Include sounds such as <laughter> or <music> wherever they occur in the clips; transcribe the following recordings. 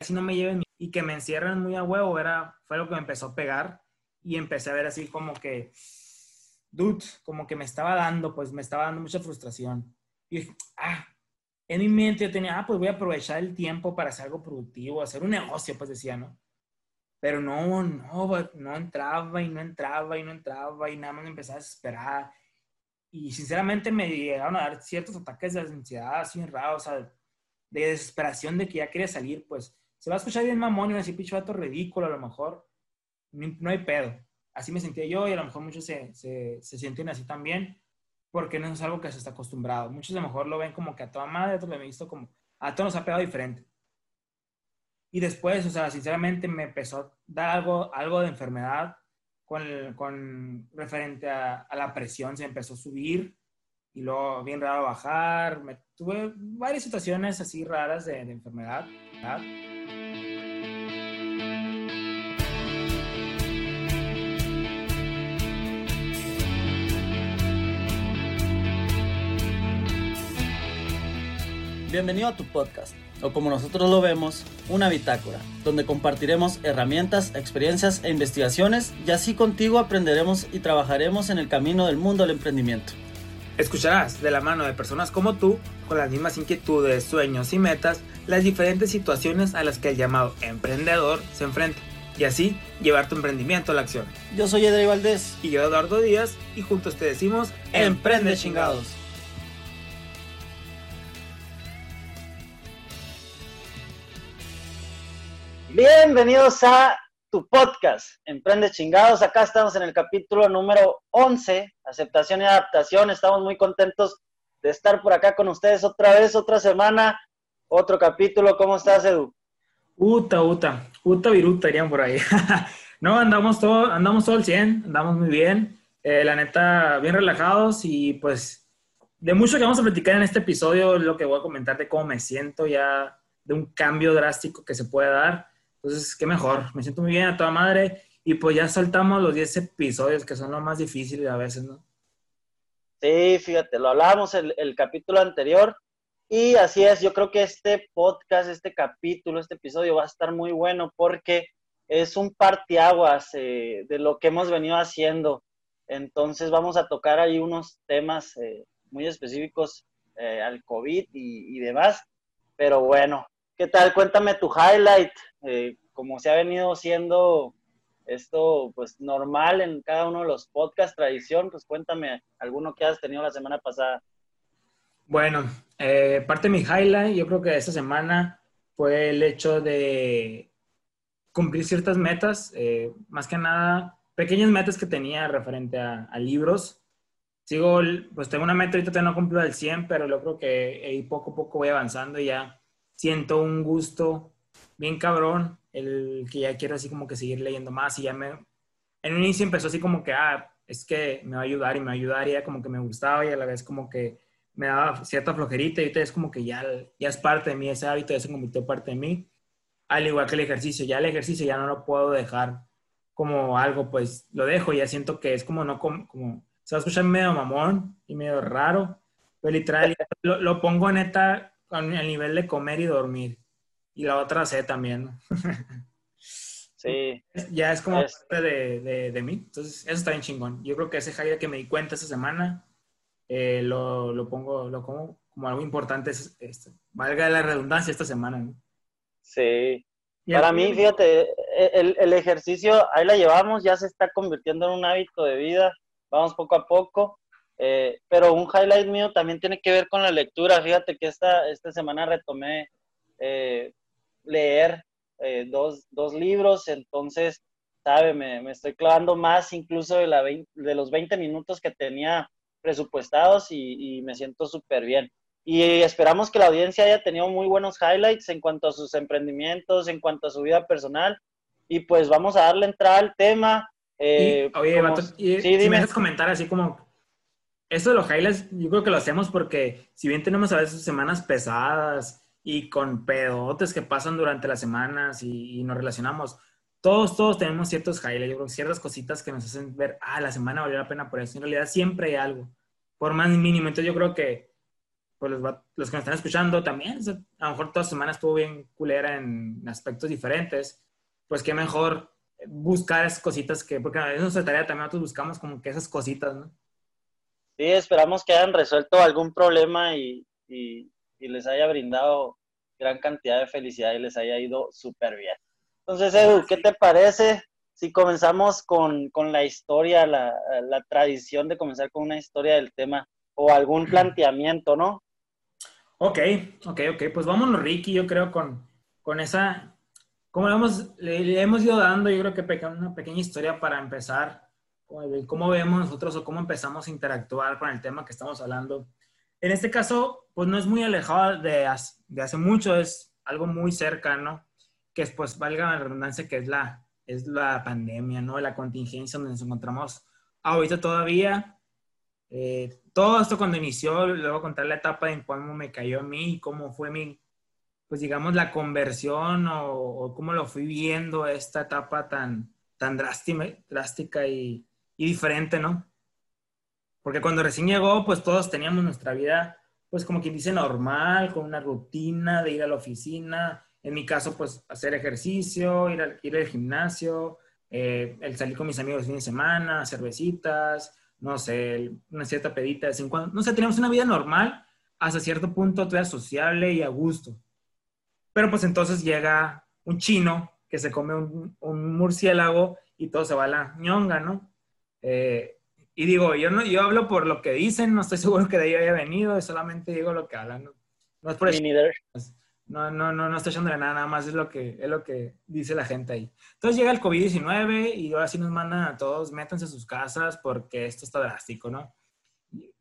si no me lleven y que me encierren muy a huevo, era, fue lo que me empezó a pegar y empecé a ver así como que, dude, como que me estaba dando, pues me estaba dando mucha frustración. Y dije, ah, en mi mente yo tenía, ah, pues voy a aprovechar el tiempo para hacer algo productivo, hacer un negocio, pues decía, ¿no? Pero no, no, no entraba y no entraba y no entraba y nada más me empezaba a desesperar. Y sinceramente me llegaron a dar ciertos ataques de ansiedad así raros, o sea, de desesperación de que ya quería salir, pues se va a escuchar bien mamón y va a decir, picho vato ridículo a lo mejor, no, hay pedo. Así me sentía yo y a lo mejor muchos se, se, se, sienten así también, porque no es algo que se está acostumbrado. Muchos a lo mejor lo ven como que a toda madre, otros lo han visto como, a todos nos ha pegado diferente. Y después, o sea, sinceramente me empezó a dar algo, algo de enfermedad con, con referente a, a, la presión, se empezó a subir y luego bien raro bajar. Me, tuve varias situaciones así raras de, de enfermedad. ¿verdad? Bienvenido a tu podcast, o como nosotros lo vemos, una bitácora, donde compartiremos herramientas, experiencias e investigaciones y así contigo aprenderemos y trabajaremos en el camino del mundo del emprendimiento. Escucharás de la mano de personas como tú, con las mismas inquietudes, sueños y metas, las diferentes situaciones a las que el llamado emprendedor se enfrenta. Y así llevar tu emprendimiento a la acción. Yo soy Edrey Valdés. Y yo Eduardo Díaz. Y juntos te decimos, Emprende chingados. Bienvenidos a tu podcast, Emprende Chingados. Acá estamos en el capítulo número 11, aceptación y adaptación. Estamos muy contentos de estar por acá con ustedes otra vez, otra semana, otro capítulo. ¿Cómo estás, Edu? Uta, uta, uta viruta irían por ahí. <laughs> no, andamos todo, andamos todo al 100, andamos muy bien. Eh, la neta, bien relajados y pues de mucho que vamos a platicar en este episodio, lo que voy a comentar de cómo me siento ya, de un cambio drástico que se puede dar entonces, qué mejor, me siento muy bien a toda madre y pues ya saltamos los 10 episodios que son lo más difíciles a veces, ¿no? Sí, fíjate, lo hablábamos el, el capítulo anterior y así es, yo creo que este podcast, este capítulo, este episodio va a estar muy bueno porque es un parteaguas eh, de lo que hemos venido haciendo. Entonces vamos a tocar ahí unos temas eh, muy específicos eh, al COVID y, demás. Pero bueno, ¿qué tal? Cuéntame tu highlight eh, como se ha venido siendo esto pues normal en cada uno de los podcasts, tradición, pues cuéntame alguno que has tenido la semana pasada. Bueno, eh, parte de mi highlight, yo creo que esta semana fue el hecho de cumplir ciertas metas, eh, más que nada pequeñas metas que tenía referente a, libros. Sigo, pues tengo una meta, ahorita no cumplo al 100, pero yo creo que ahí poco a poco voy avanzando y ya siento un gusto bien cabrón, el que ya quiero así como que seguir leyendo más y ya me... En un inicio empezó así como que, ah, es que me va a ayudar y me va a ayudar y ya como que me gustaba y a la vez como que me daba cierta flojerita y ahorita es como que ya, ya es parte de mí, ese hábito ya se convirtió parte de mí, al igual que el ejercicio, ya el ejercicio ya no lo puedo dejar como algo, pues lo dejo, ya siento que es como no como, como se va a escuchar medio mamón y medio raro, pero literal lo, lo pongo neta el nivel de comer y dormir y la otra C también. <laughs> Sí. Ya es como parte de, de, de, mí. Entonces, eso está bien chingón. Yo creo que ese highlight que me di cuenta esta semana, eh, lo, lo, pongo lo como, como algo importante, es, es, valga la redundancia esta semana. ¿no? Sí. Para mí, fíjate, e, el, el, ejercicio, ahí la llevamos, ya se está convirtiendo en un hábito de vida, vamos poco a poco, eh, pero un highlight mío también tiene que ver con la lectura, fíjate que esta, esta semana retomé eh, leer eh, dos, dos, libros, entonces, sabe, me, me, estoy clavando más incluso de, la de los 20 minutos que tenía presupuestados y, y me siento súper bien. Y esperamos que la audiencia haya tenido muy buenos highlights en cuanto a sus emprendimientos, en cuanto a su vida personal. Y pues vamos a darle entrada al tema. Eh, y, oye, como, Bato, y, sí, si me dejas comentar así como, esto de los highlights, yo creo que lo hacemos porque si bien tenemos a veces semanas pesadas, y con pedotes que pasan durante las semanas y, y, nos relacionamos. Todos, todos tenemos ciertos highlights, yo creo, ciertas cositas que nos hacen ver, ah, la semana valió la pena por eso. En realidad siempre hay algo, por más mínimo. Entonces yo creo que pues los, los que nos están escuchando también, a lo mejor toda semana estuvo bien culera en aspectos diferentes, pues qué mejor buscar esas cositas que, porque a veces nuestra tarea también nosotros buscamos como que esas cositas, ¿no? Sí, esperamos que hayan resuelto algún problema y, y, y les haya brindado gran cantidad de felicidad y les haya ido súper bien. Entonces, Edu, ¿qué te parece si comenzamos con, con la historia, la, la, tradición de comenzar con una historia del tema o algún <clears throat> planteamiento, ¿no? Ok, ok, ok. Pues vámonos, Ricky, yo creo, con, con esa como hemos, le, hemos ido dando, yo creo que una pequeña historia para empezar, cómo vemos nosotros o cómo empezamos a interactuar con el tema que estamos hablando. En este caso, pues no es muy alejado de, de hace mucho, es algo muy cercano, que es, pues, valga la redundancia, que es la, es la pandemia, ¿no? La contingencia donde nos encontramos ahorita todavía. Eh, todo esto cuando inició, luego contar la etapa en cómo me cayó a mí cómo fue mi, pues digamos, la conversión o, cómo lo fui viendo esta etapa tan, tan drástica y, y, diferente, ¿no? Porque cuando recién llegó, pues todos teníamos nuestra vida, pues como quien dice, normal, con una rutina de ir a la oficina, en mi caso, pues hacer ejercicio, ir al, ir al gimnasio, eh, el salir con mis amigos el fin de semana, cervecitas, no sé, una cierta pedita de vez en cuando. No sé, teníamos una vida normal, hasta cierto punto todavía sociable y a gusto. Pero pues entonces llega un chino que se come un, murciélago y todo se va a la ñonga, ¿no? Eh, y digo, yo no, yo hablo por lo que dicen, no estoy <laughs> seguro que de ahí haya venido, solamente digo lo que hablan, ¿no? No es por eso. No, no, no, no estoy echándole nada, nada más es lo que, es lo que dice la gente ahí. Entonces llega el COVID-19 y ahora sí nos mandan a todos, métanse a sus casas porque esto está drástico, ¿no?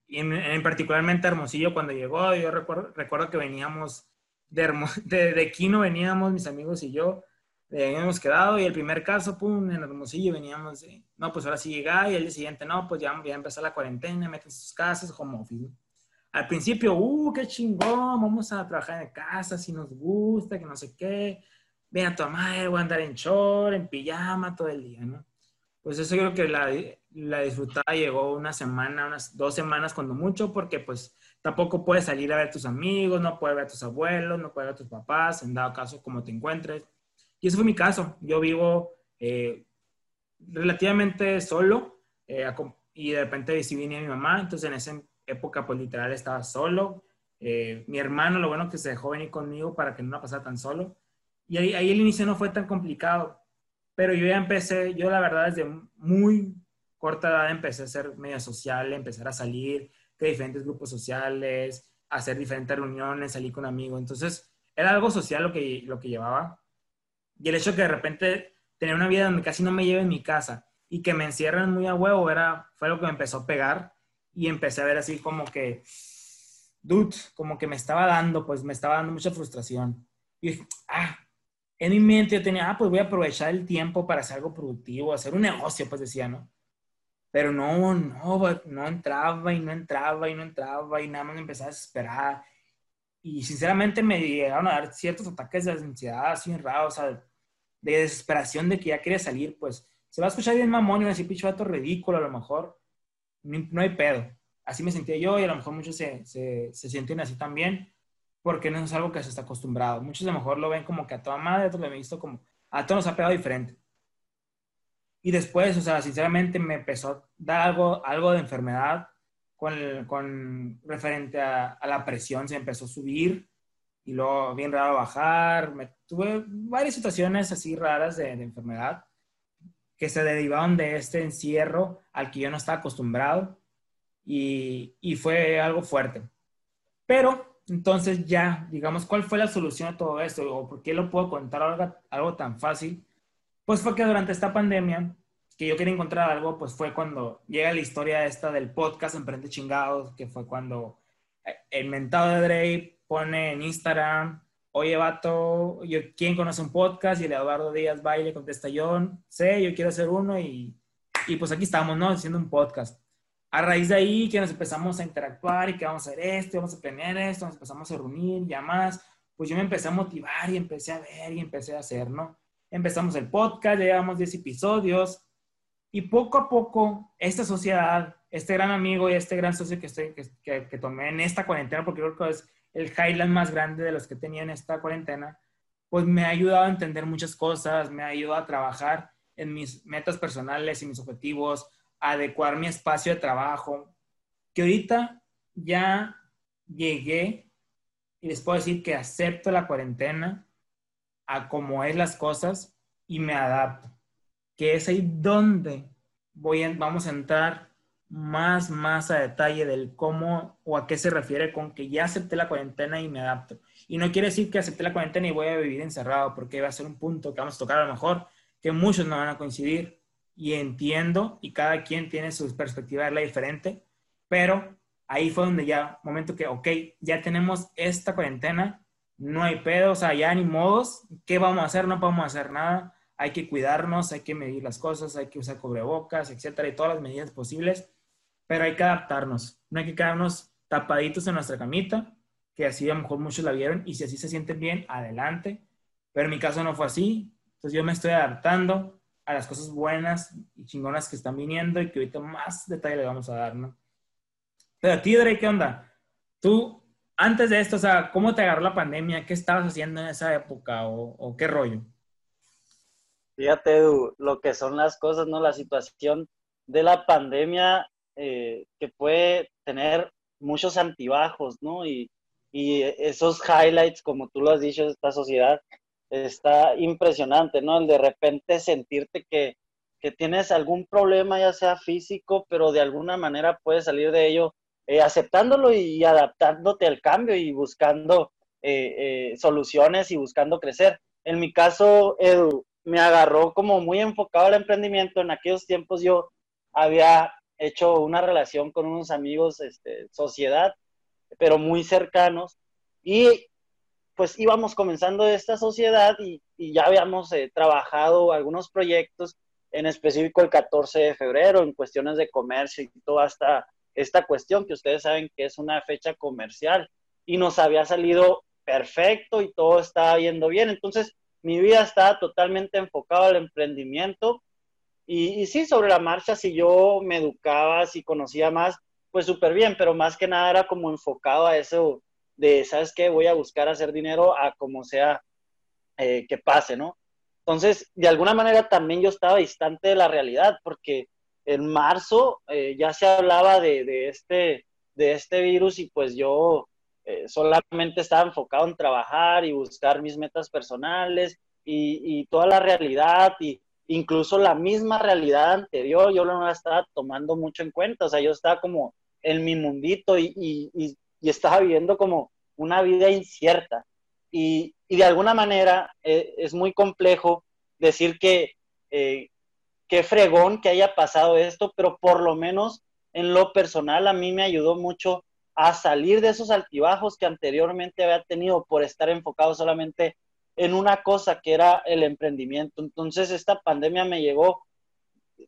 Y en, en particularmente Hermosillo cuando llegó, yo recuerdo, recuerdo que veníamos de, <laughs> de, Quino veníamos, mis amigos y yo, habíamos quedado y el primer caso, pum, en Hermosillo veníamos, no, pues ahora sí llega y el día siguiente, no, pues ya, ya empezó la cuarentena, meten sus casas, como office. Al principio, uh, qué chingón, vamos a trabajar en casa, si nos gusta, que no sé qué. Ven a tu madre, voy a andar en short, en pijama todo el día, ¿no? Pues eso creo que la, la disfrutada llegó una semana, unas dos semanas cuando mucho, porque pues Tampoco puedes salir a ver a tus amigos, no puedes ver a tus abuelos, no puedes ver a tus papás, en dado caso como te encuentres. Y ese fue mi caso. Yo vivo eh, relativamente solo eh, y de repente sí vine a mi mamá, entonces en esa época pues literal estaba solo. Eh, mi hermano, lo bueno que se dejó venir conmigo para que no la pasara tan solo. Y ahí, ahí el inicio no fue tan complicado, pero yo ya empecé, yo la verdad desde muy corta edad empecé a ser medio social, empezar a salir, que diferentes grupos sociales, hacer diferentes reuniones, salir con amigos. Entonces, era algo social lo que, lo que llevaba. Y el hecho que de repente tener una vida donde casi no me lleve en mi casa y que me encierren muy a huevo era, fue lo que me empezó a pegar y empecé a ver así como que, dude, como que me estaba dando, pues me estaba dando mucha frustración. Y ah, en mi mente yo tenía, ah, pues voy a aprovechar el tiempo para hacer algo productivo, hacer un negocio, pues decía, ¿no? Pero no, no, no entraba y no entraba y no entraba y nada más me empezaba a desesperar. Y sinceramente me llegaron a dar ciertos ataques de ansiedad así raros, o sea, de desesperación de que ya quería salir, pues se va a escuchar bien mamón y va a decir, pinche vato ridículo, a lo mejor no, hay pedo. Así me sentía yo y a lo mejor muchos se, se, se, sienten así también, porque no es algo que se está acostumbrado. Muchos a lo mejor lo ven como que a toda madre, otros lo han visto como, a todos nos ha pegado diferente. Y después, o sea, sinceramente me empezó a dar algo, algo de enfermedad con, referente a, la presión, se empezó a subir y luego bien raro bajar. Me, tuve varias situaciones así raras de, enfermedad que se derivaron de este encierro al que yo no estaba acostumbrado y, y fue algo fuerte. Pero entonces ya, digamos, ¿cuál fue la solución a todo esto? ¿O por qué lo puedo contar algo, algo tan fácil? Pues fue que durante esta pandemia, que yo quería encontrar algo, pues fue cuando llega la historia esta del podcast Emprende Chingados, que fue cuando eh, el mentado de Drake pone en Instagram, oye, vato, yo, ¿quién conoce un podcast? Y el Eduardo Díaz Baile contesta, yo sé, yo quiero hacer uno y, y pues aquí estamos, ¿no? Haciendo un podcast. A raíz de ahí que nos empezamos a interactuar y que vamos a hacer esto, vamos a planear esto, nos empezamos a reunir, ya más, pues yo me empecé a motivar y empecé a ver y empecé a hacer, ¿no? empezamos el podcast, llevamos 10 episodios y poco a poco esta sociedad, este gran amigo y este gran socio que, estoy, que, que, tomé en esta cuarentena, porque creo que es el highlight más grande de los que tenía en esta cuarentena, pues me ha ayudado a entender muchas cosas, me ha ayudado a trabajar en mis metas personales y mis objetivos, a adecuar mi espacio de trabajo, que ahorita ya llegué y les puedo decir que acepto la cuarentena a cómo es las cosas y me adapto. Que es ahí donde voy vamos a entrar más, más a detalle del cómo o a qué se refiere con que ya acepté la cuarentena y me adapto. Y no quiere decir que acepté la cuarentena y voy a vivir encerrado, porque va a ser un punto que vamos a tocar a lo mejor, que muchos no van a coincidir. Y entiendo, y cada quien tiene su perspectiva de la diferente, pero ahí fue donde ya, momento que, ok, ya tenemos esta cuarentena, no hay pedo, o sea, ya ni modos, ¿qué vamos a hacer? No podemos hacer nada, hay que cuidarnos, hay que medir las cosas, hay que usar cubrebocas, etcétera, y todas las medidas posibles, pero hay que adaptarnos, no hay que quedarnos tapaditos en nuestra camita, que así a lo mejor muchos la vieron, y si así se sienten bien, adelante, pero en mi caso no fue así, entonces yo me estoy adaptando a las cosas buenas y chingonas que están viniendo y que ahorita más detalle le vamos a dar, ¿no? Pero a ti, Drake, ¿qué onda? Tú, antes de esto, o sea, ¿cómo te agarró la pandemia? ¿Qué estabas haciendo en esa época o, qué rollo? Fíjate, lo que son las cosas, ¿no? La situación de la pandemia eh, que puede tener muchos antibajos, ¿no? Y, y esos highlights, como tú lo has dicho, esta sociedad, está impresionante, ¿no? El de repente sentirte que, que tienes algún problema, ya sea físico, pero de alguna manera puedes salir de ello eh, aceptándolo y adaptándote al cambio y buscando eh, eh, soluciones y buscando crecer. En mi caso, Edu, me agarró como muy enfocado al emprendimiento. En aquellos tiempos yo había hecho una relación con unos amigos, este, sociedad, pero muy cercanos. Y pues íbamos comenzando esta sociedad y, ya habíamos trabajado algunos proyectos, en específico el 14 de febrero, en cuestiones de comercio y toda esta esta cuestión que ustedes saben que es una fecha comercial y nos había salido perfecto y todo estaba yendo bien. Entonces, mi vida estaba totalmente enfocada al emprendimiento y, sí, sobre la marcha, si yo me educaba, si conocía más, pues súper bien, pero más que nada era como enfocado a eso de, ¿sabes qué? Voy a buscar hacer dinero a como sea eh, que pase, ¿no? Entonces, de alguna manera también yo estaba distante de la realidad porque en marzo eh, ya se hablaba de, este, de este virus y pues yo eh, solamente estaba enfocado en trabajar y buscar mis metas personales y, toda la realidad y incluso la misma realidad anterior yo no la estaba tomando mucho en cuenta, o sea, yo estaba como en mi mundito y, estaba viviendo como una vida incierta. Y, de alguna manera eh, es muy complejo decir que qué fregón que haya pasado esto, pero por lo menos en lo personal a mí me ayudó mucho a salir de esos altibajos que anteriormente había tenido por estar enfocado solamente en una cosa que era el emprendimiento. Entonces esta pandemia me llegó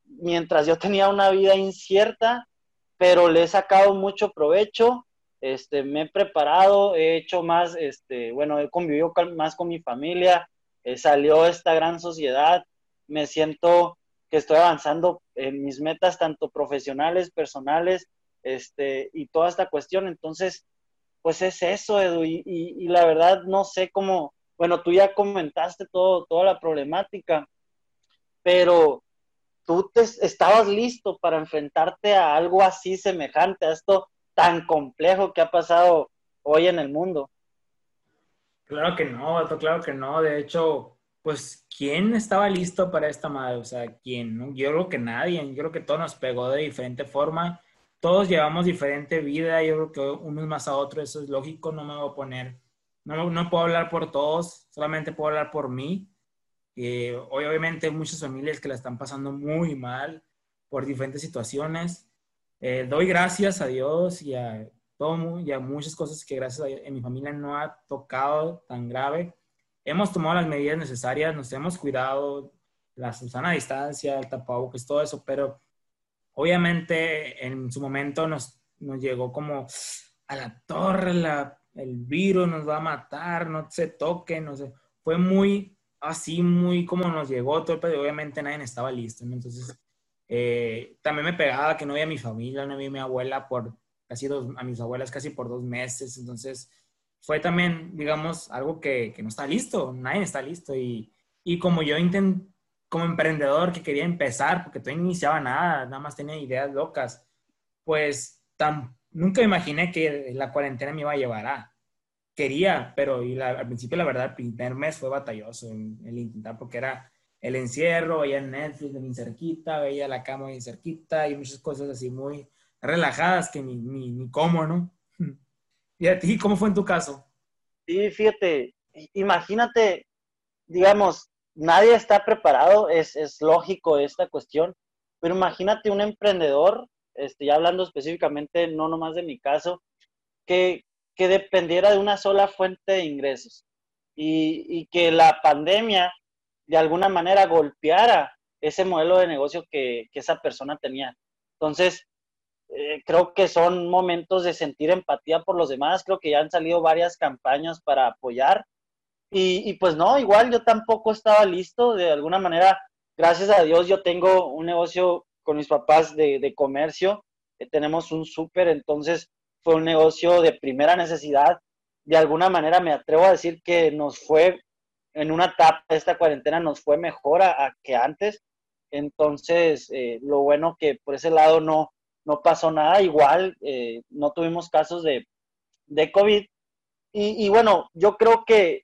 mientras yo tenía una vida incierta, pero le he sacado mucho provecho, este, me he preparado, he hecho más, este, bueno, he convivido más con mi familia, eh, salió esta gran sociedad, me siento que estoy avanzando en mis metas, tanto profesionales, personales, este, y toda esta cuestión. Entonces, pues es eso, Edu, y, la verdad no sé cómo, bueno, tú ya comentaste todo, toda la problemática, pero tú te, estabas listo para enfrentarte a algo así semejante, a esto tan complejo que ha pasado hoy en el mundo. Claro que no, claro que no. De hecho, pues, ¿quién estaba listo para esta madre? O sea, ¿quién? Yo creo que nadie, yo creo que todo nos pegó de diferente forma, todos llevamos diferente vida, yo creo que unos más a otros, eso es lógico, no me voy a poner, no, no puedo hablar por todos, solamente puedo hablar por mí. Eh, obviamente hay muchas familias que la están pasando muy mal por diferentes situaciones. Eh, doy gracias a Dios y a, todo, y a muchas cosas que gracias a en mi familia no ha tocado tan grave hemos tomado las medidas necesarias, nos hemos cuidado, la Susana a distancia, el tapabocas, todo eso, pero obviamente en su momento nos, nos llegó como a la torre, el virus nos va a matar, no se toque, no sé. Fue muy así, muy como nos llegó todo, pero obviamente nadie estaba listo. Entonces, Eh, también me pegaba que no veía a mi familia, no veía a mi abuela por casi dos, a mis abuelas casi por dos meses. Entonces, fue también, digamos, algo que, que no está listo, nadie está listo. Y, y como yo intenté, como emprendedor que quería empezar, porque todavía no iniciaba nada, nada más tenía ideas locas, pues tan, nunca imaginé que la cuarentena me iba a llevar a. Quería, pero y al principio la verdad, el primer mes fue batalloso en, el intentar, porque era el encierro, veía Netflix bien cerquita, veía la cama bien cerquita y muchas cosas así muy relajadas que ni, ni, ni cómo, ¿no? <laughs> ¿Y a ti cómo fue en tu caso? Sí, fíjate, imagínate, digamos, nadie está preparado, es, es lógico esta cuestión, pero imagínate un emprendedor, este, ya hablando específicamente, no nomás de mi caso, que, que dependiera de una sola fuente de ingresos y, y, que la pandemia de alguna manera golpeara ese modelo de negocio que, que esa persona tenía. Entonces, eh, creo que son momentos de sentir empatía por los demás, creo que ya han salido varias campañas para apoyar y, pues no, igual yo tampoco estaba listo, de alguna manera, gracias a Dios yo tengo un negocio con mis papás de, comercio, eh, tenemos un súper, entonces fue un negocio de primera necesidad. De alguna manera me atrevo a decir que nos fue, en una etapa de esta cuarentena nos fue mejor a, que antes. Entonces, eh, lo bueno que por ese lado no, no pasó nada, igual eh, no tuvimos casos de, de COVID. Y, y, bueno, yo creo que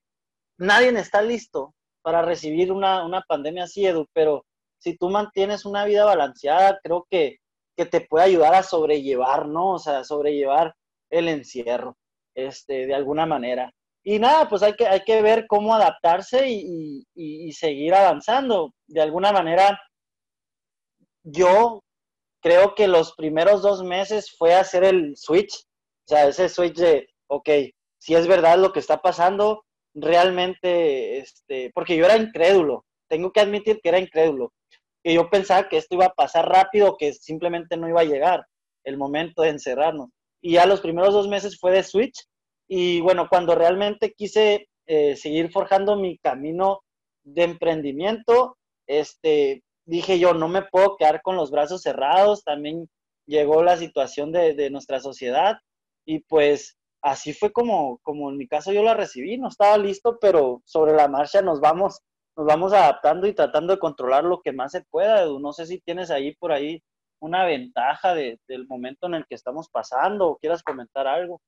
nadie está listo para recibir una, pandemia así, Edu, pero si tú mantienes una vida balanceada, creo que, te puede ayudar a sobrellevar, ¿no? O sea, sobrellevar el encierro, este, de alguna manera. Y nada, pues hay que, hay que ver cómo adaptarse y, y seguir avanzando. De alguna manera, yo creo que los primeros dos meses fue hacer el switch, o sea, ese switch de, ok, si es verdad lo que está pasando, realmente, este, porque yo era incrédulo, tengo que admitir que era incrédulo, que yo pensaba que esto iba a pasar rápido, que simplemente no iba a llegar el momento de encerrarnos. Y ya los primeros dos meses fue de Switch, y bueno, cuando realmente quise eh, seguir forjando mi camino de emprendimiento, este, dije yo, no me puedo quedar con los brazos cerrados, también llegó la situación de, de nuestra sociedad, y pues así fue como, como en mi caso yo la recibí, no estaba listo, pero sobre la marcha nos vamos, nos vamos adaptando y tratando de controlar lo que más se pueda. No sé si tienes ahí por ahí una ventaja del momento en el que estamos pasando o quieras comentar algo.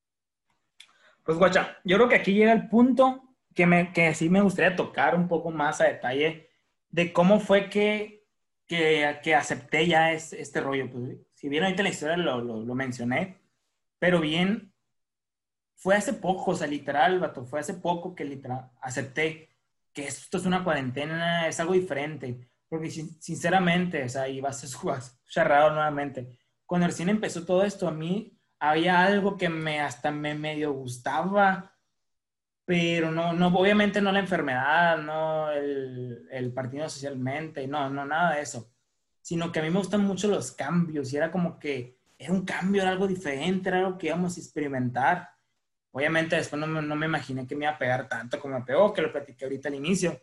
Pues guacha, yo creo que aquí llega el punto que, me, que sí me gustaría tocar un poco más a detalle de cómo fue que, que, que acepté ya este, este rollo. Pues, si bien ahorita la historia lo, lo, lo mencioné, pero bien fue hace poco, o sea, literal, vato, fue hace poco que literal acepté que esto es una cuarentena, es algo diferente. Porque sinceramente, o sea, y vas <laughs> a jugar cerrado nuevamente. Cuando recién empezó todo esto, a mí había algo que me hasta me medio gustaba, pero no, no, obviamente no la enfermedad, no el, el partido socialmente, no, no, nada de eso. Sino que a mí me gustan mucho los cambios y era como que era un cambio, era algo diferente, era algo que íbamos a experimentar. Obviamente después no, no, me imaginé que me iba a pegar tanto como me pegó, que lo platiqué ahorita al inicio.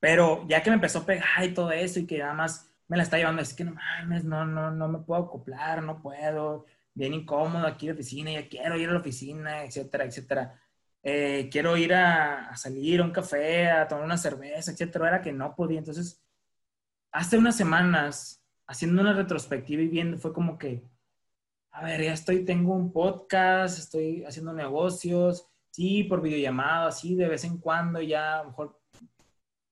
Pero ya que me empezó a pegar y todo eso y que nada más me la está llevando, es que no mames, no, no, no me puedo acoplar, no puedo, bien incómodo aquí en la oficina, ya quiero ir a la oficina, etcétera, etcétera. Eh, quiero ir a, a, salir a un café, a tomar una cerveza, etcétera, era que no podía. Entonces, hace unas semanas, haciendo una retrospectiva y viendo, fue como que, a ver, ya estoy, tengo un podcast, estoy haciendo negocios, sí, por videollamada, sí, de vez en cuando ya a lo mejor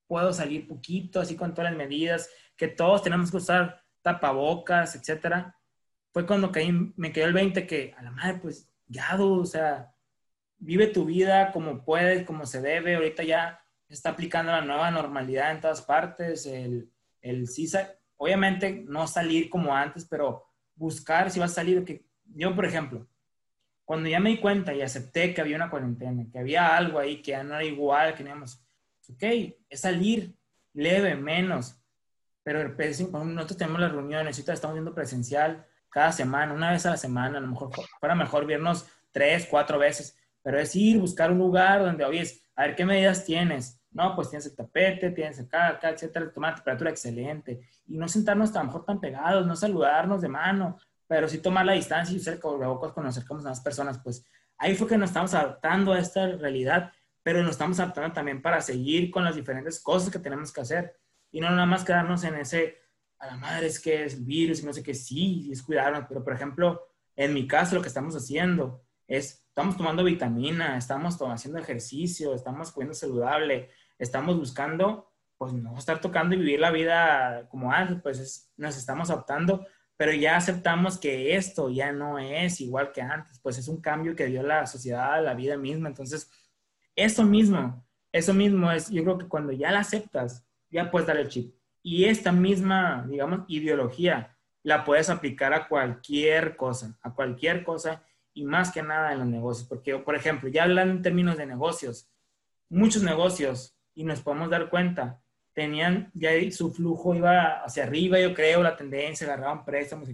puedo salir poquito, así con todas las medidas, que todos tenemos que usar tapabocas, etcétera. Fue cuando caí, me quedó el 20 que, a la madre, pues, ya, o sea, vive tu vida como puedes, como se debe. Ahorita ya está aplicando la nueva normalidad en todas partes, el, el CISA. Obviamente no salir como antes, pero buscar si va a salir. Que, yo, por ejemplo, cuando ya me di cuenta y acepté que había una cuarentena, que había algo ahí que ya no era igual, que teníamos, ok, es salir leve, menos, pero nosotros tenemos las reuniones, ahorita estamos viendo presencial cada semana, una vez a la semana, a lo mejor para mejor vernos tres, cuatro veces, pero es ir, buscar un lugar donde, oye, a ver qué medidas tienes, no, pues tienes el tapete, tienes acá, acá, etcétera, toma la temperatura excelente. Y no sentarnos a lo mejor tan pegados, no saludarnos de mano, pero sí tomar la distancia y usar el cubrebocas cuando nos acercamos a las personas. Pues ahí fue que nos estamos adaptando a esta realidad, pero nos estamos adaptando también para seguir con las diferentes cosas que tenemos que hacer. Y no nada más quedarnos en ese, a la madre es que es el virus y no sé qué, sí, es cuidarnos. Pero, por ejemplo, en mi caso, lo que estamos haciendo es, estamos tomando vitamina, estamos haciendo ejercicio, estamos comiendo saludable, estamos buscando, pues no estar tocando y vivir la vida como antes, pues nos estamos adaptando, pero ya aceptamos que esto ya no es igual que antes, pues es un cambio que dio la sociedad, la vida misma. Entonces, eso mismo, eso mismo es, yo creo que cuando ya la aceptas, ya puedes dar el chip. Y esta misma, digamos, ideología la puedes aplicar a cualquier cosa, a cualquier cosa y más que nada en los negocios. Porque, por ejemplo, ya hablan en términos de negocios. Muchos negocios y nos podemos dar cuenta, tenían ya su flujo iba hacia arriba, yo creo, la tendencia, agarraban préstamos,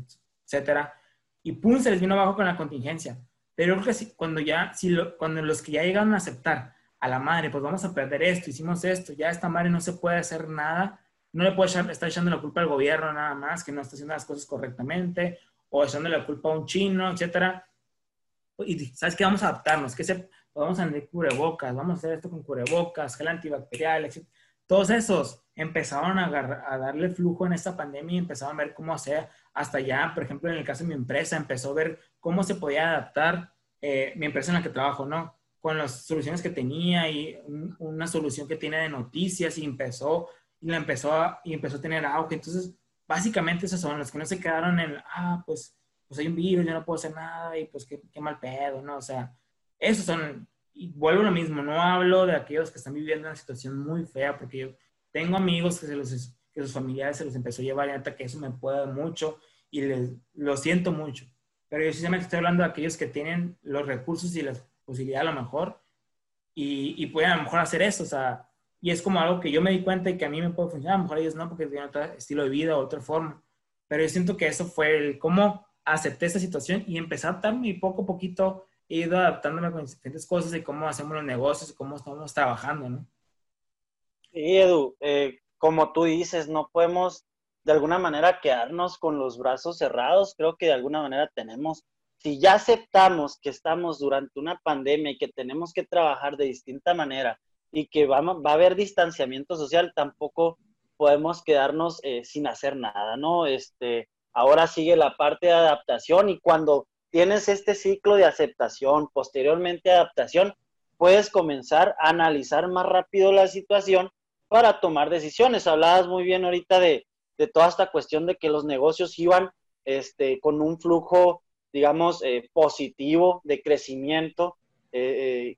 etcétera, y pum, se les vino abajo con la contingencia. Pero creo que cuando ya, si cuando los que ya llegaron a aceptar a la madre, pues vamos a perder esto, hicimos esto, ya esta madre no se puede hacer nada, no le puede estar echando la culpa al gobierno nada más, que no está haciendo las cosas correctamente, o echando la culpa a un chino, etcétera. Y sabes que vamos a adaptarnos, que se, vamos a andar cubrebocas, vamos a hacer esto con cubrebocas, gel antibacterial, etc. Todos esos empezaron a, a, darle flujo en esta pandemia y empezaron a ver cómo hacer hasta ya, por ejemplo, en el caso de mi empresa, empezó a ver cómo se podía adaptar eh, mi empresa en la que trabajo, ¿no? Con las soluciones que tenía y una solución que tiene de noticias y empezó, y la empezó a, y empezó a tener auge. Entonces, básicamente esos son los que no se quedaron en, ah, pues, pues hay un virus, yo no puedo hacer nada y pues qué, qué mal pedo, ¿no? O sea, esos son, y vuelvo a lo mismo, no hablo de aquellos que están viviendo una situación muy fea, porque yo tengo amigos que, se los, que sus familiares se los empezó a llevar y hasta que eso me puede mucho y les, lo siento mucho. Pero yo sinceramente estoy hablando de aquellos que tienen los recursos y la posibilidad a lo mejor y, y pueden a lo mejor hacer eso, o sea, y es como algo que yo me di cuenta y que a mí me puede funcionar, a lo mejor ellos no, porque tienen otro estilo de vida, otra forma. Pero yo siento que eso fue el cómo acepté esta situación y empecé a adaptarme poco a poquito he ido adaptándome con diferentes cosas y cómo hacemos los negocios cómo estamos trabajando, ¿no? Sí, Edu, eh, como tú dices, no podemos de alguna manera quedarnos con los brazos cerrados. Creo que de alguna manera tenemos, si ya aceptamos que estamos durante una pandemia y que tenemos que trabajar de distinta manera y que va, va a haber distanciamiento social, tampoco podemos quedarnos eh, sin hacer nada, ¿no? Este, ahora sigue la parte de adaptación y cuando tienes este ciclo de aceptación, posteriormente adaptación, puedes comenzar a analizar más rápido la situación para tomar decisiones. Hablabas muy bien ahorita de, toda esta cuestión de que los negocios iban este, con un flujo, digamos, eh, positivo de crecimiento, eh, eh,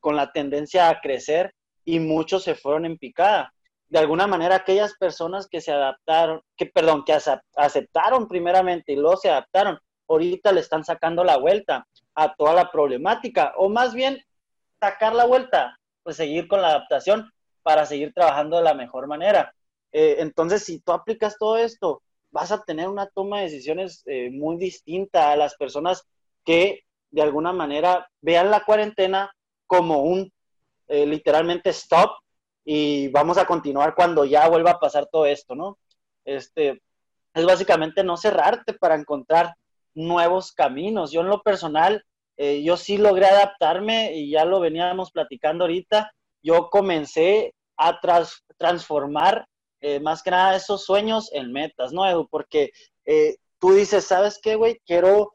con la tendencia a crecer y muchos se fueron en picada. De alguna manera, aquellas personas que se adaptaron, que, perdón, que aceptaron primeramente y luego se adaptaron, ahorita le están sacando la vuelta a toda la problemática, o más bien sacar la vuelta, pues seguir con la adaptación para seguir trabajando de la mejor manera. Eh, entonces, si tú aplicas todo esto, vas a tener una toma de decisiones eh, muy distinta a las personas que de alguna manera vean la cuarentena como un eh, literalmente stop y vamos a continuar cuando ya vuelva a pasar todo esto, ¿no? Este, es básicamente no cerrarte para encontrar nuevos caminos. Yo en lo personal, eh, yo sí logré adaptarme y ya lo veníamos platicando ahorita. Yo comencé a transformar eh, más que nada esos sueños en metas, ¿no, Edu? Porque eh, tú dices, ¿sabes qué, güey? Quiero,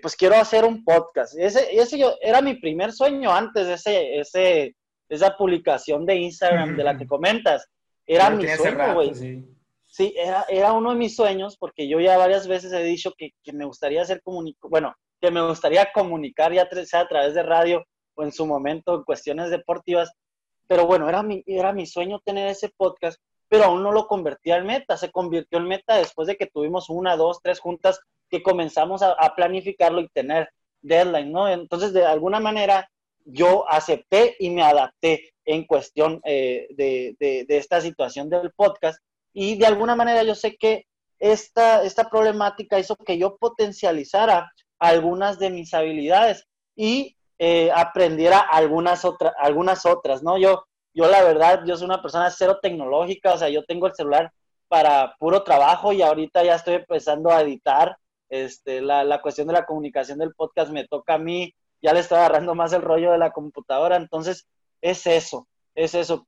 pues quiero hacer un podcast. Ese, ese yo, era mi primer sueño antes de ese, ese, esa publicación de Instagram de la que comentas. Era mi sueño, güey. Sí, era, era uno de mis sueños, porque yo ya varias veces he dicho que, que me gustaría hacer comunicación, bueno, que me gustaría comunicar ya sea a través de radio o en su momento en cuestiones deportivas, pero bueno, era mi, era mi sueño tener ese podcast, pero aún no lo convertía en meta, se convirtió en meta después de que tuvimos una, dos, tres juntas que comenzamos a, planificarlo y tener deadline, ¿no? Entonces, de alguna manera, yo acepté y me adapté en cuestión eh, de, de, esta situación del podcast y de alguna manera yo sé que esta, esta problemática hizo que yo potencializara algunas de mis habilidades y eh, aprendiera algunas, otras algunas otras, ¿no? Yo, yo la verdad, yo soy una persona cero tecnológica, o sea, yo tengo el celular para puro trabajo y ahorita ya estoy empezando a editar. Este, la, la cuestión de la comunicación del podcast me toca a mí, ya le estoy agarrando más el rollo de la computadora, entonces es eso, es eso.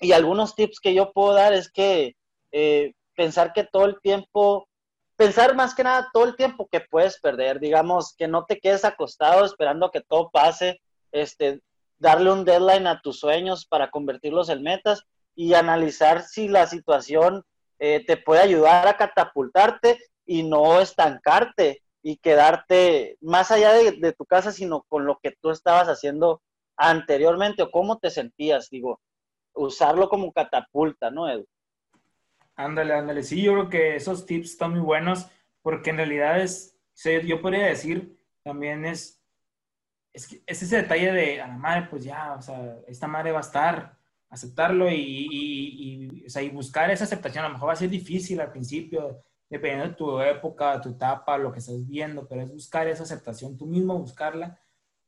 Y algunos tips que yo puedo dar es que eh, pensar que todo el tiempo, pensar más que nada todo el tiempo que puedes perder, digamos, que no te quedes acostado esperando que todo pase, este, darle un deadline a tus sueños para convertirlos en metas y analizar si la situación eh, te puede ayudar a catapultarte y no estancarte y quedarte más allá de, tu casa, sino con lo que tú estabas haciendo anteriormente o cómo te sentías, digo, usarlo como catapulta, ¿no, Edu? Ándale, ándale. Sí, yo creo que esos tips están muy buenos porque en realidad es, yo podría decir, también es, es, es ese detalle de a la madre, pues ya, o sea, esta madre va a estar, aceptarlo y, y, o sea, y buscar esa aceptación. A lo mejor va a ser difícil al principio, dependiendo de tu época, tu etapa, lo que estás viendo, pero es buscar esa aceptación, tú mismo buscarla.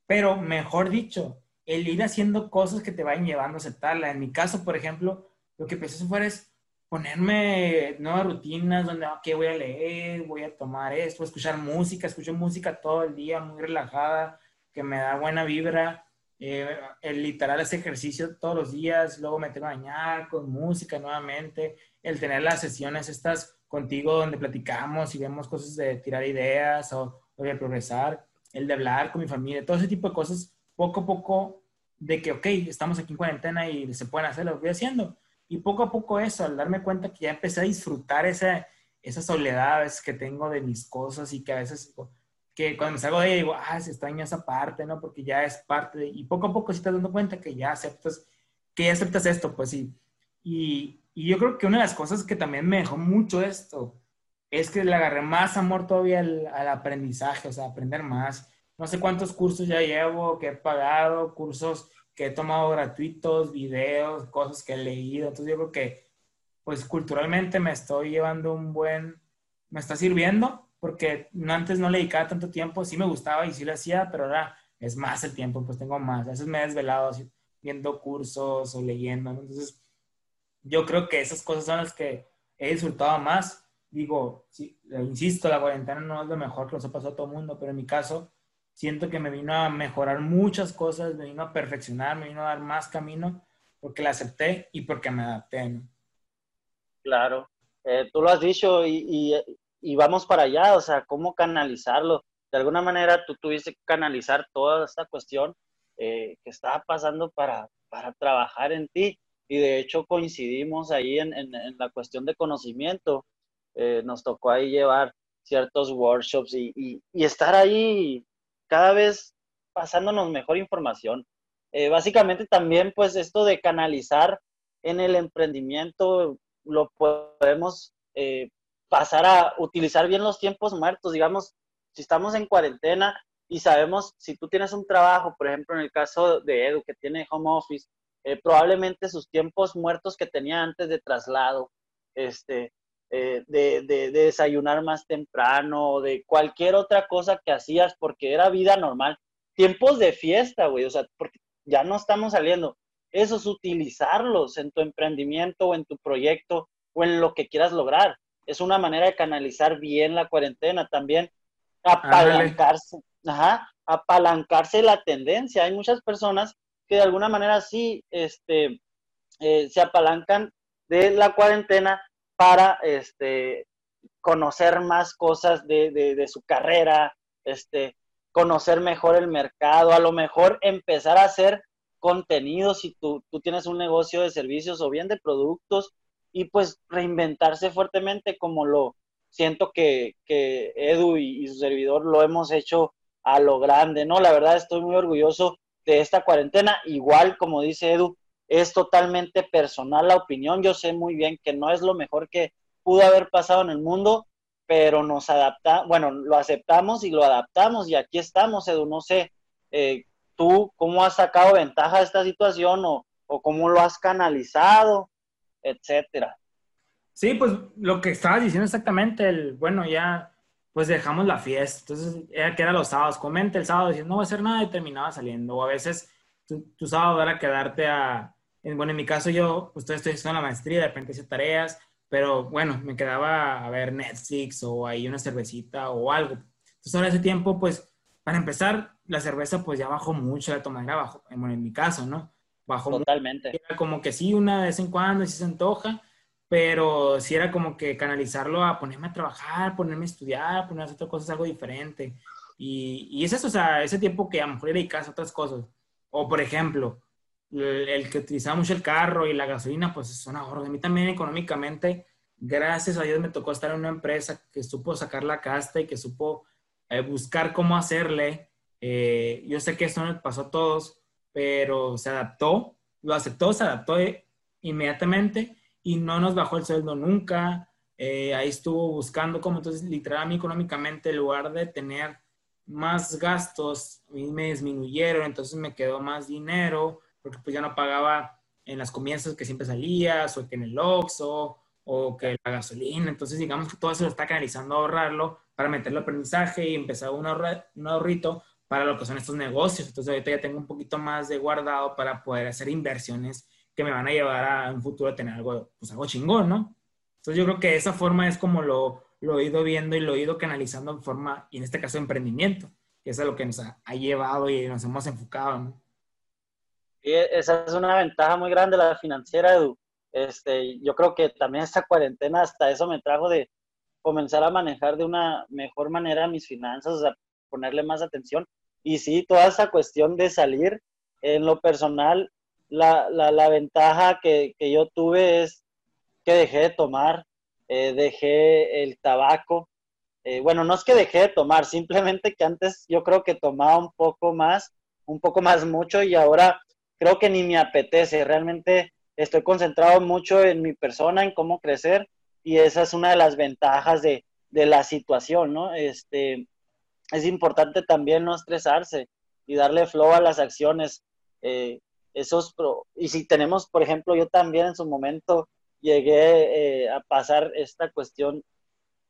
Pero mejor dicho, el ir haciendo cosas que te vayan llevando a aceptarla. En mi caso, por ejemplo, lo que empecé a es ponerme nuevas rutinas donde, ok, voy a leer, voy a tomar esto, escuchar música, escucho música todo el día, muy relajada, que me da buena vibra. Eh, el literal ese ejercicio todos los días, luego meterme a bañar con música nuevamente, el tener las sesiones estas contigo donde platicamos y vemos cosas de tirar ideas o, o de progresar, el de hablar con mi familia, todo ese tipo de cosas, poco a poco, de que, ok, estamos aquí en cuarentena y se pueden hacer, lo voy haciendo y poco a poco eso, al darme cuenta que ya empecé a disfrutar esa, esas soledades que tengo de mis cosas y que a veces, que cuando me salgo de ella digo, ah, se extraña esa parte, ¿no? Porque ya es parte de, y poco a poco sí te dando cuenta que ya aceptas, que ya aceptas esto, pues sí. Y, y yo creo que una de las cosas que también me dejó mucho esto es que le agarré más amor todavía al, al aprendizaje, o sea, aprender más. No sé cuántos cursos ya llevo, que he pagado, cursos que he tomado gratuitos, videos, cosas que he leído. Entonces yo creo que, pues culturalmente me estoy llevando un buen, me está sirviendo, porque antes no le dedicaba tanto tiempo, sí me gustaba y sí lo hacía, pero ahora es más el tiempo, pues tengo más. A veces me he desvelado viendo cursos o leyendo. Entonces yo creo que esas cosas son las que he disfrutado más. Digo, insisto, la cuarentena no es lo mejor que nos ha pasado a todo el mundo, pero en mi caso siento que me vino a mejorar muchas cosas, me vino a perfeccionar, me vino a dar más camino, porque la acepté y porque me adapté. Claro, eh, tú lo has dicho y, y, vamos para allá, o sea, cómo canalizarlo. De alguna manera tú tuviste que canalizar toda esta cuestión eh, que estaba pasando para, para trabajar en ti y de hecho coincidimos ahí en, en, la cuestión de conocimiento. Eh, nos tocó ahí llevar ciertos workshops y, y, y, estar ahí cada vez pasándonos mejor información. Eh, básicamente también pues esto de canalizar en el emprendimiento lo podemos eh, pasar a utilizar bien los tiempos muertos, digamos, si estamos en cuarentena y sabemos, si tú tienes un trabajo, por ejemplo, en el caso de Edu, que tiene home office, eh, probablemente sus tiempos muertos que tenía antes de traslado, este, eh, de, de, desayunar más temprano, o de cualquier otra cosa que hacías porque era vida normal. Tiempos de fiesta, güey, o sea, porque ya no estamos saliendo. Eso es utilizarlos en tu emprendimiento o en tu proyecto o en lo que quieras lograr. Es una manera de canalizar bien la cuarentena también. Apalancarse, ajá, apalancarse la tendencia. Hay muchas personas que de alguna manera sí este, eh, se apalancan de la cuarentena para este, conocer más cosas de, su carrera, este, conocer mejor el mercado, a lo mejor empezar a hacer contenido si tú, tienes un negocio de servicios o bien de productos y pues reinventarse fuertemente como lo siento que, Edu y, y, su servidor lo hemos hecho a lo grande, ¿no? La verdad estoy muy orgulloso de esta cuarentena, igual como dice Edu, es totalmente personal la opinión. Yo sé muy bien que no es lo mejor que pudo haber pasado en el mundo, pero nos adapta, bueno, lo aceptamos y lo adaptamos y aquí estamos, Edu. No sé, eh, tú cómo has sacado ventaja de esta situación o, o cómo lo has canalizado, etcétera. Sí, pues lo que estabas diciendo exactamente, el, bueno, ya pues dejamos la fiesta, entonces era que era los sábados, comente el sábado diciendo no voy a hacer nada y terminaba saliendo, o a veces tu, tu sábado era quedarte a, bueno, en mi caso yo, pues estoy estudiando la maestría, de repente hice tareas, pero bueno, me quedaba a ver Netflix o ahí una cervecita o algo. Entonces ahora ese tiempo, pues, para empezar, la cerveza pues ya bajó mucho, la tomadera bajó, bueno, en mi caso, ¿no? Bajó Totalmente. Como que sí, una vez en cuando, si se antoja, pero sí era como que canalizarlo a ponerme a trabajar, ponerme a estudiar, ponerme a hacer otras cosas, algo diferente. Y, y es eso, o sea, ese tiempo que a lo mejor dedicas a otras cosas. O, por ejemplo, el, que utilizaba mucho el carro y la gasolina, pues es un ahorro. A mí también económicamente, gracias a Dios me tocó estar en una empresa que supo sacar la casta y que supo eh, buscar cómo hacerle. Eh, yo sé que esto no pasó a todos, pero se adaptó, lo aceptó, se adaptó inmediatamente y no nos bajó el sueldo nunca. Eh, ahí estuvo buscando como entonces literalmente económicamente en lugar de tener más gastos, me disminuyeron, entonces me quedó más dinero porque pues ya no pagaba en las comienzas que siempre salías, o que en el Oxxo, o que la gasolina. Entonces, digamos que todo eso lo está canalizando a ahorrarlo para meterlo aprendizaje y empezar un, un ahorrito para lo que son estos negocios. Entonces, ahorita ya tengo un poquito más de guardado para poder hacer inversiones que me van a llevar a un futuro a tener algo, pues algo chingón, ¿no? Entonces, yo creo que esa forma es como lo, lo he ido viendo y lo he ido canalizando en forma, y en este caso, emprendimiento, que es a lo que nos ha, ha llevado y nos hemos enfocado, ¿no? Esa es una ventaja muy grande la financiera, Edu. Este, yo creo que también esta cuarentena hasta eso me trajo de comenzar a manejar de una mejor manera mis finanzas, o sea, ponerle más atención. Y sí, toda esa cuestión de salir, en lo personal, la, la, la ventaja que, que, yo tuve es que dejé de tomar, eh, dejé el tabaco. Eh, bueno, no es que dejé de tomar, simplemente que antes yo creo que tomaba un poco más, un poco más mucho y ahora creo que ni me apetece, realmente estoy concentrado mucho en mi persona, en cómo crecer y esa es una de las ventajas de, de la situación, ¿no? Este, es importante también no estresarse y darle flow a las acciones. Eh, esos y si tenemos, por ejemplo, yo también en su momento llegué eh, a pasar esta cuestión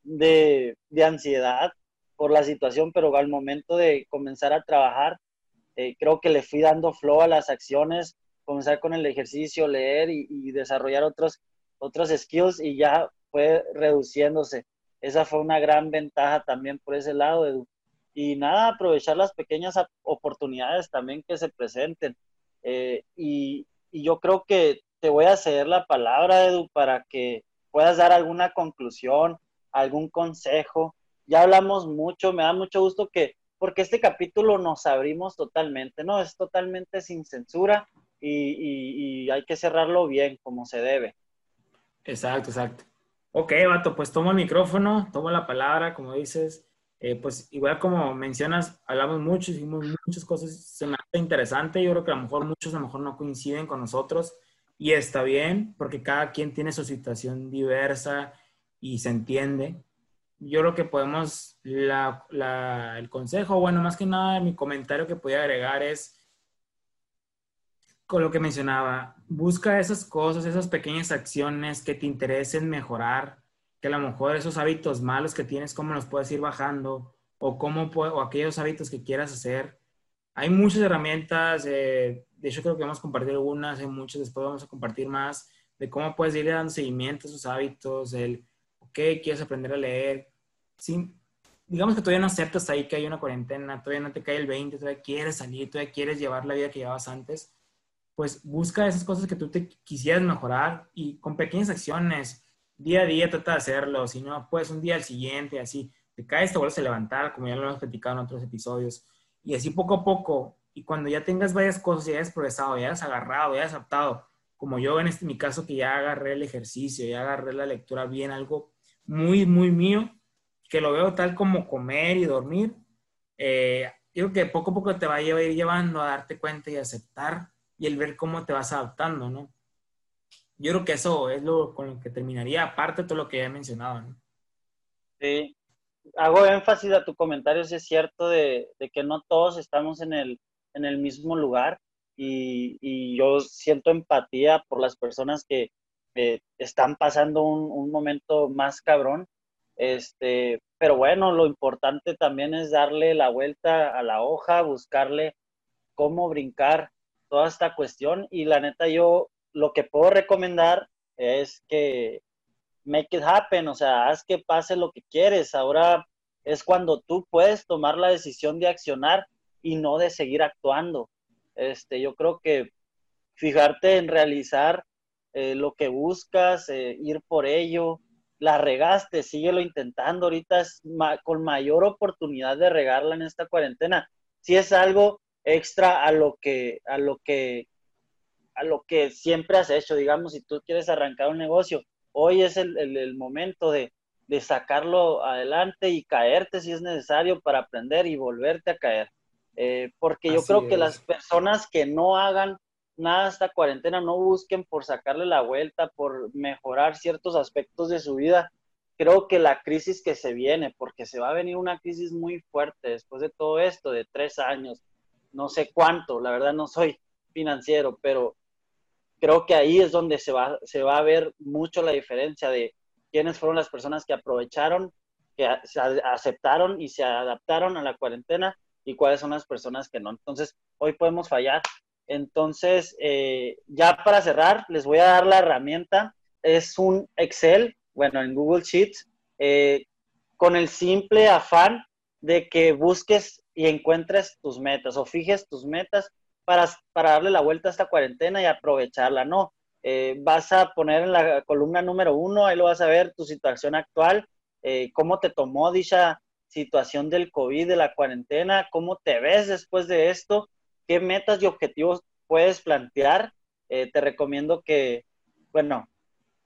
de, de, ansiedad por la situación, pero al momento de comenzar a trabajar, eh, creo que le fui dando flow a las acciones, comenzar con el ejercicio, leer y, desarrollar otros, otros skills y ya fue reduciéndose. Esa fue una gran ventaja también por ese lado, Edu. Y nada, aprovechar las pequeñas oportunidades también que se presenten. Eh, y, y yo creo que te voy a ceder la palabra, Edu, para que puedas dar alguna conclusión, algún consejo. Ya hablamos mucho, me da mucho gusto que porque este capítulo nos abrimos totalmente, ¿no? Es totalmente sin censura y, hay que cerrarlo bien, como se debe. Exacto, exacto. Ok, Vato, pues tomo el micrófono, tomo la palabra, como dices. Eh, pues igual como mencionas, hablamos mucho, hicimos muchas cosas, se me hace interesante, yo creo que a lo mejor muchos a lo mejor no coinciden con nosotros y está bien, porque cada quien tiene su situación diversa y se entiende yo creo que podemos, el consejo, bueno, más que nada mi comentario que podía agregar es con lo que mencionaba, busca esas cosas, esas pequeñas acciones que te interesen mejorar, que a lo mejor esos hábitos malos que tienes, cómo los puedes ir bajando, o cómo o aquellos hábitos que quieras hacer. Hay muchas herramientas, de hecho creo que vamos a compartir algunas, hay muchas, después vamos a compartir más, de cómo puedes ir dando seguimiento a esos hábitos, el qué quieres aprender a leer. Sí, digamos que todavía no aceptas ahí que hay una cuarentena, todavía no te cae el 20, todavía quieres salir, todavía quieres llevar la vida que llevabas antes, pues busca esas cosas que tú te quisieras mejorar y con pequeñas acciones, día a día trata de hacerlo, si no, pues un día al siguiente, así, te caes, te vuelves a levantar, como ya lo hemos platicado en otros episodios, y así poco a poco, y cuando ya tengas varias cosas, ya hayas progresado, ya hayas agarrado, ya hayas adaptado, como yo en este mi caso que ya agarré el ejercicio, ya agarré la lectura bien, algo muy, muy mío, que lo veo tal como comer y dormir, eh, creo que poco a poco te va a ir llevando a darte cuenta y aceptar y el ver cómo te vas adaptando, ¿no? Yo creo que eso es lo con lo que terminaría, aparte de todo lo que ya he mencionado, ¿no? Sí, hago énfasis a tu comentario, si es cierto, de, de, que no todos estamos en el, en el mismo lugar y, y yo siento empatía por las personas que, están pasando un, momento más cabrón. Este, pero bueno, lo importante también es darle la vuelta a la hoja, buscarle cómo brincar toda esta cuestión. Y la neta, yo lo que puedo recomendar es que make it happen, o sea, haz que pase lo que quieres. Ahora es cuando tú puedes tomar la decisión de accionar y no de seguir actuando. Este, yo creo que fijarte en realizar eh, lo que buscas, eh, ir por ello, la regaste, síguelo intentando. Ahorita es con mayor oportunidad de regarla en esta cuarentena. Si es algo extra a lo que, a lo que, a lo que siempre has hecho, digamos, si tú quieres arrancar un negocio, hoy es el, momento de, sacarlo adelante y caerte si es necesario para aprender y volverte a caer. Eh, porque yo creo que las personas que no hagan nada esta cuarentena, no busquen por sacarle la vuelta, por mejorar ciertos aspectos de su vida. Creo que la crisis que se viene, porque se va a venir una crisis muy fuerte después de todo esto, de tres años, no sé cuánto, la verdad no soy financiero, pero creo que ahí es donde se va, se va a ver mucho la diferencia de quiénes fueron las personas que aprovecharon, que aceptaron y se adaptaron a la cuarentena y cuáles son las personas que no. Entonces, hoy podemos fallar, entonces, eh, ya para cerrar, les voy a dar la herramienta. Es un Excel, bueno, en Google Sheets, eh, con el simple afán de que busques y encuentres tus metas o fijes tus metas para, para darle la vuelta a esta cuarentena y aprovecharla, ¿no? Eh, vas a poner en la columna número uno, ahí lo vas a ver, tu situación actual, cómo te tomó dicha situación del COVID, de la cuarentena, cómo te ves después de esto qué metas y objetivos puedes plantear. Eh, te recomiendo que, bueno,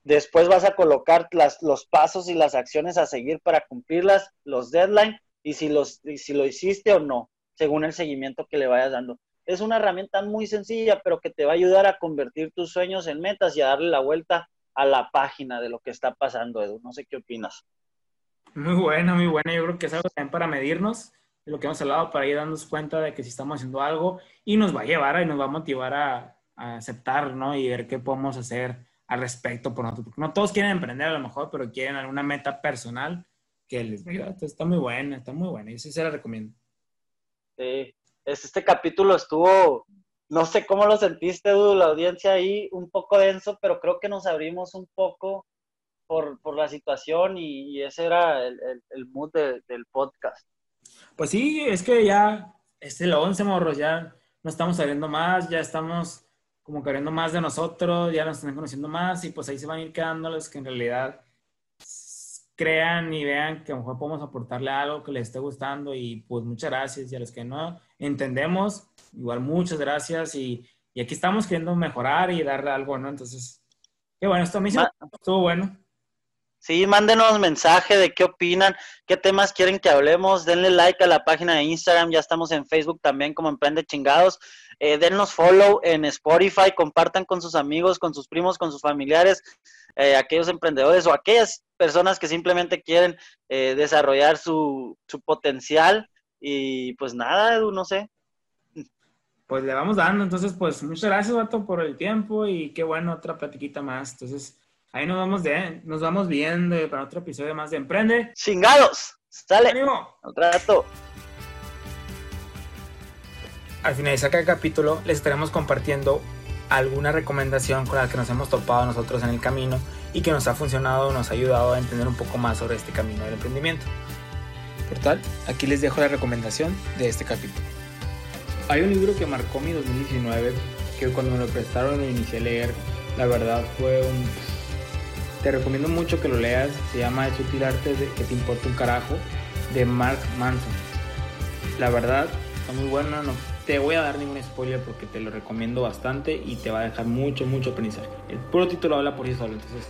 después vas a colocar las, los pasos y las acciones a seguir para cumplirlas, los deadlines y si, los, si lo hiciste o no, según el seguimiento que le vayas dando. Es una herramienta muy sencilla, pero que te va a ayudar a convertir tus sueños en metas y a darle la vuelta a la página de lo que está pasando, Edu. No sé qué opinas. Muy buena, muy buena. Yo creo que es algo también para medirnos de lo que hemos hablado para ir dándonos cuenta de que si estamos haciendo algo y nos va a llevar y nos va a motivar a, aceptar, ¿no? Y ver qué podemos hacer al respecto por nosotros. Porque no todos quieren emprender a lo mejor, pero quieren alguna meta personal que les diga, está muy buena, está muy buena. Y sí se la recomiendo. Sí, este capítulo estuvo, no sé cómo lo sentiste, Edu, la audiencia ahí, un poco denso, pero creo que nos abrimos un poco por, por la situación y, ese era el, el, mood del podcast. Pues sí, es que ya es el 11, morros, ya no estamos saliendo más, ya estamos como queriendo más de nosotros, ya nos están conociendo más y pues ahí se van a ir quedando los que en realidad crean y vean que a lo mejor podemos aportarle algo que les esté gustando y pues muchas gracias y a los que no entendemos, igual muchas gracias y, y aquí estamos queriendo mejorar y darle algo, ¿no? Entonces, qué bueno, esto a mí estuvo bueno. Sí, mándenos mensaje de qué opinan, qué temas quieren que hablemos. Denle like a la página de Instagram, ya estamos en Facebook también como Emprende Chingados. Eh, dennos follow en Spotify, compartan con sus amigos, con sus primos, con sus familiares, eh, aquellos emprendedores o aquellas personas que simplemente quieren eh, desarrollar su, su potencial. Y pues nada, Edu, no sé. Pues le vamos dando, entonces pues muchas gracias, Vato, por el tiempo y qué bueno, otra platiquita más. Entonces... Ahí nos vamos, de, nos vamos viendo para otro episodio más de Emprende. ¡Chingados! ¡Sale! ¡Ánimo! ¡Otro rato! Al finalizar cada capítulo les estaremos compartiendo alguna recomendación con la que nos hemos topado nosotros en el camino y que nos ha funcionado, nos ha ayudado a entender un poco más sobre este camino del emprendimiento. Por tal, aquí les dejo la recomendación de este capítulo. Hay un libro que marcó mi 2019 que cuando me lo prestaron lo inicié a leer. La verdad fue un te recomiendo mucho que lo leas. Se llama El sutil arte de que te importa un carajo de Mark Manson. La verdad, está muy bueno. No te voy a dar ningún spoiler porque te lo recomiendo bastante y te va a dejar mucho, mucho aprendizaje. El puro título habla por sí solo, entonces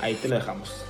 ahí te lo dejamos.